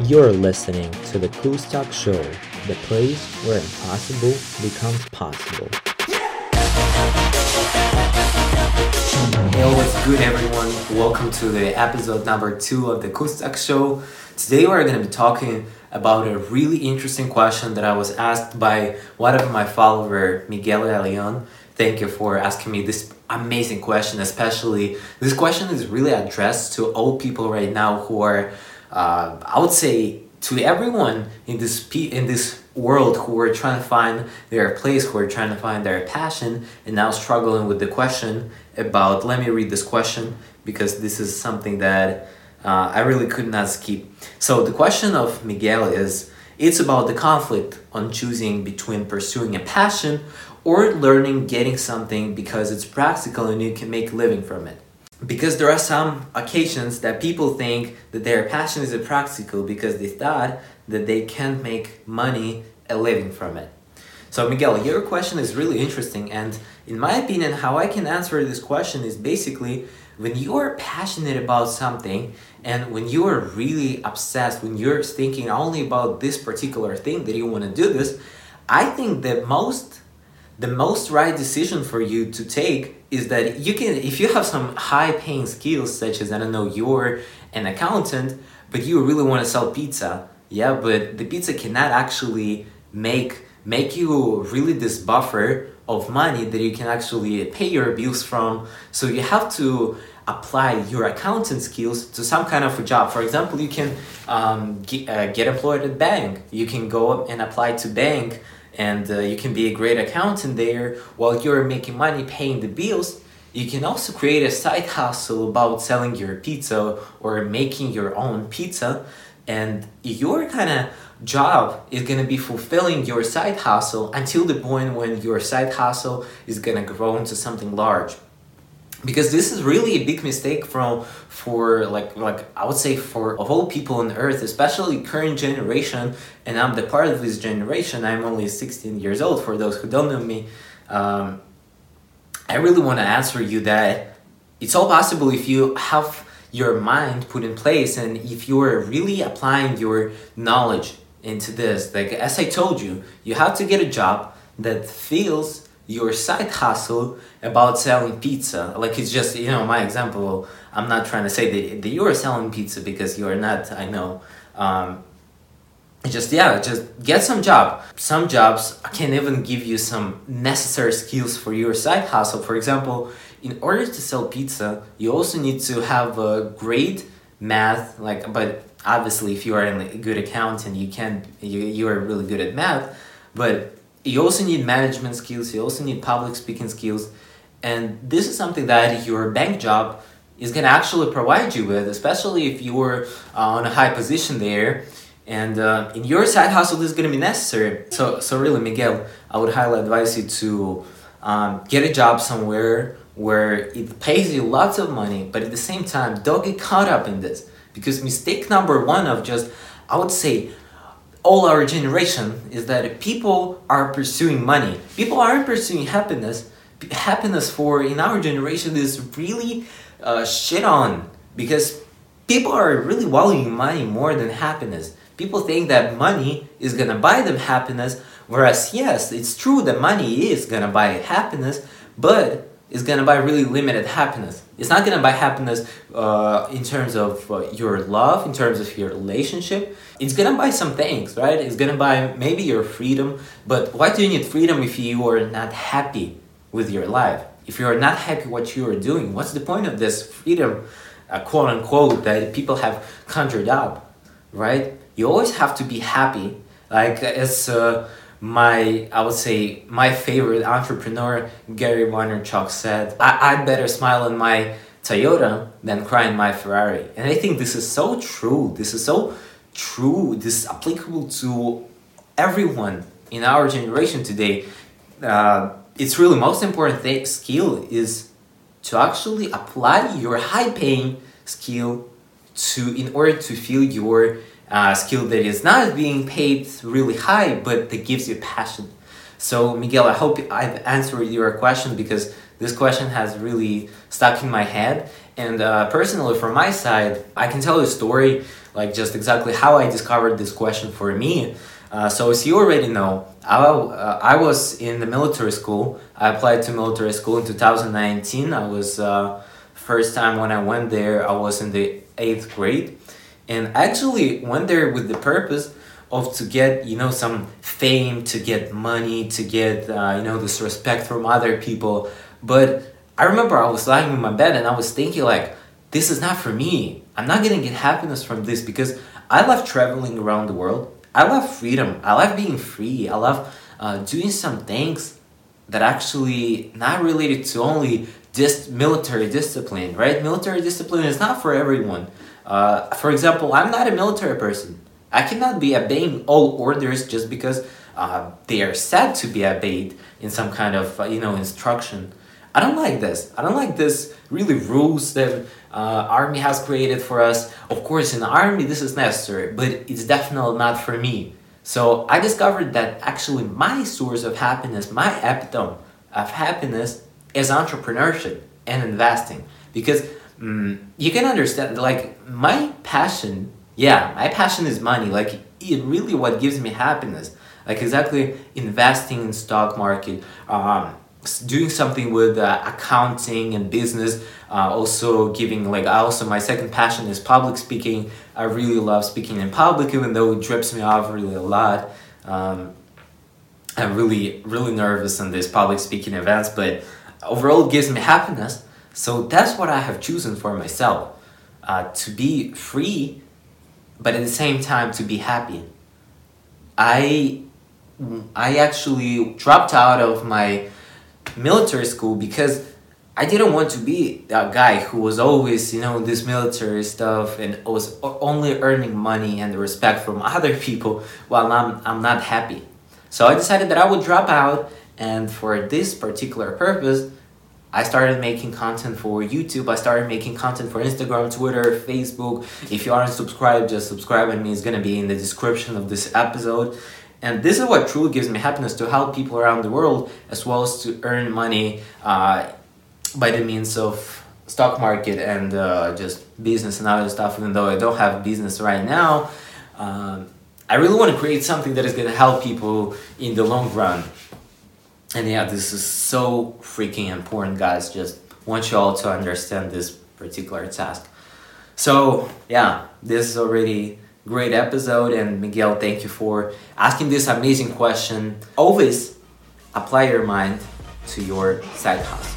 You're listening to the Talk Show, the place where impossible becomes possible. Hey, what's good, everyone? Welcome to the episode number two of the KuzTalk Show. Today, we're going to be talking about a really interesting question that I was asked by one of my follower, Miguel Leon. Thank you for asking me this amazing question, especially this question is really addressed to all people right now who are, uh, I would say, to everyone in this in this world who are trying to find their place, who are trying to find their passion, and now struggling with the question about. Let me read this question because this is something that uh, I really could not skip. So the question of Miguel is. It's about the conflict on choosing between pursuing a passion or learning getting something because it's practical and you can make a living from it. Because there are some occasions that people think that their passion is impractical because they thought that they can't make money a living from it. So Miguel, your question is really interesting and in my opinion how I can answer this question is basically when you are passionate about something and when you are really obsessed when you're thinking only about this particular thing that you want to do this, I think that most the most right decision for you to take is that you can if you have some high paying skills such as i don't know you're an accountant but you really want to sell pizza yeah but the pizza cannot actually make make you really this buffer of money that you can actually pay your bills from. So you have to apply your accounting skills to some kind of a job. For example you can um, get, uh, get employed at bank. You can go and apply to bank and uh, you can be a great accountant there while you're making money paying the bills. You can also create a side hustle about selling your pizza or making your own pizza. And your kind of job is going to be fulfilling your side hustle until the point when your side hustle is going to grow into something large because this is really a big mistake from for like like I would say for of all people on earth, especially current generation, and I'm the part of this generation. I'm only 16 years old. For those who don't know me, um, I really want to answer you that it's all possible if you have your mind put in place and if you are really applying your knowledge into this. Like as I told you, you have to get a job that feels your side hustle about selling pizza. Like it's just, you know, my example, I'm not trying to say that, that you are selling pizza because you are not, I know. Um, just, yeah, just get some job. Some jobs can even give you some necessary skills for your side hustle. For example, in order to sell pizza, you also need to have a great math, like, but obviously if you are a good accountant, you can, you, you are really good at math, but you also need management skills, you also need public speaking skills, and this is something that your bank job is going to actually provide you with, especially if you're uh, on a high position there. And uh, in your side hustle, this is going to be necessary. So, so really, Miguel, I would highly advise you to um, get a job somewhere where it pays you lots of money, but at the same time, don't get caught up in this. Because mistake number one of just, I would say, all our generation is that people are pursuing money. People aren't pursuing happiness. Happiness for in our generation is really uh, shit on because people are really valuing money more than happiness. People think that money is gonna buy them happiness, whereas yes, it's true that money is gonna buy happiness, but is gonna buy really limited happiness. It's not gonna buy happiness uh, in terms of uh, your love, in terms of your relationship. It's gonna buy some things, right? It's gonna buy maybe your freedom. But why do you need freedom if you are not happy with your life? If you are not happy what you are doing, what's the point of this freedom, uh, quote unquote, that people have conjured up, right? You always have to be happy. Like as uh, my I would say my favorite entrepreneur Gary Vaynerchuk said, I, would better smile in my Toyota than cry in my Ferrari. And I think this is so true. This is so true. This is applicable to everyone in our generation today. Uh, it's really most important thing, skill is to actually apply your high paying skill to in order to feel your uh, skill that is not being paid really high, but that gives you passion. So, Miguel, I hope I've answered your question because this question has really stuck in my head. And uh, personally, from my side, I can tell a story like just exactly how I discovered this question for me. Uh, so as you already know, I, uh, I was in the military school. I applied to military school in 2019. I was uh, first time when I went there. I was in the eighth grade, and actually went there with the purpose of to get you know some fame, to get money, to get uh, you know this respect from other people. But I remember I was lying in my bed and I was thinking like, this is not for me. I'm not gonna get happiness from this because I love traveling around the world. I love freedom. I love being free. I love uh, doing some things that actually not related to only just military discipline, right? Military discipline is not for everyone. Uh, for example, I'm not a military person. I cannot be obeying all orders just because uh, they are said to be obeyed in some kind of uh, you know instruction. I don't like this. I don't like this really rules that uh, army has created for us. Of course, in the army this is necessary, but it's definitely not for me. So I discovered that actually my source of happiness, my epitome of happiness, is entrepreneurship and investing. Because um, you can understand, like my passion, yeah, my passion is money. Like it really what gives me happiness. Like exactly investing in stock market. Um, doing something with uh, accounting and business uh, also giving like i also my second passion is public speaking i really love speaking in public even though it drips me off really a lot um, i'm really really nervous in these public speaking events but overall it gives me happiness so that's what i have chosen for myself uh, to be free but at the same time to be happy i i actually dropped out of my military school because I didn't want to be that guy who was always, you know, this military stuff and was only earning money and respect from other people while I'm, I'm not happy. So I decided that I would drop out, and for this particular purpose, I started making content for YouTube. I started making content for Instagram, Twitter, Facebook. If you aren't subscribed, just subscribe, and me is gonna be in the description of this episode. And this is what truly gives me happiness to help people around the world as well as to earn money uh, by the means of stock market and uh, just business and other stuff. Even though I don't have business right now, um, I really want to create something that is going to help people in the long run. And yeah, this is so freaking important, guys. Just want you all to understand this particular task. So yeah, this is already great episode. And Miguel, thank you for asking this amazing question. Always apply your mind to your side hustle.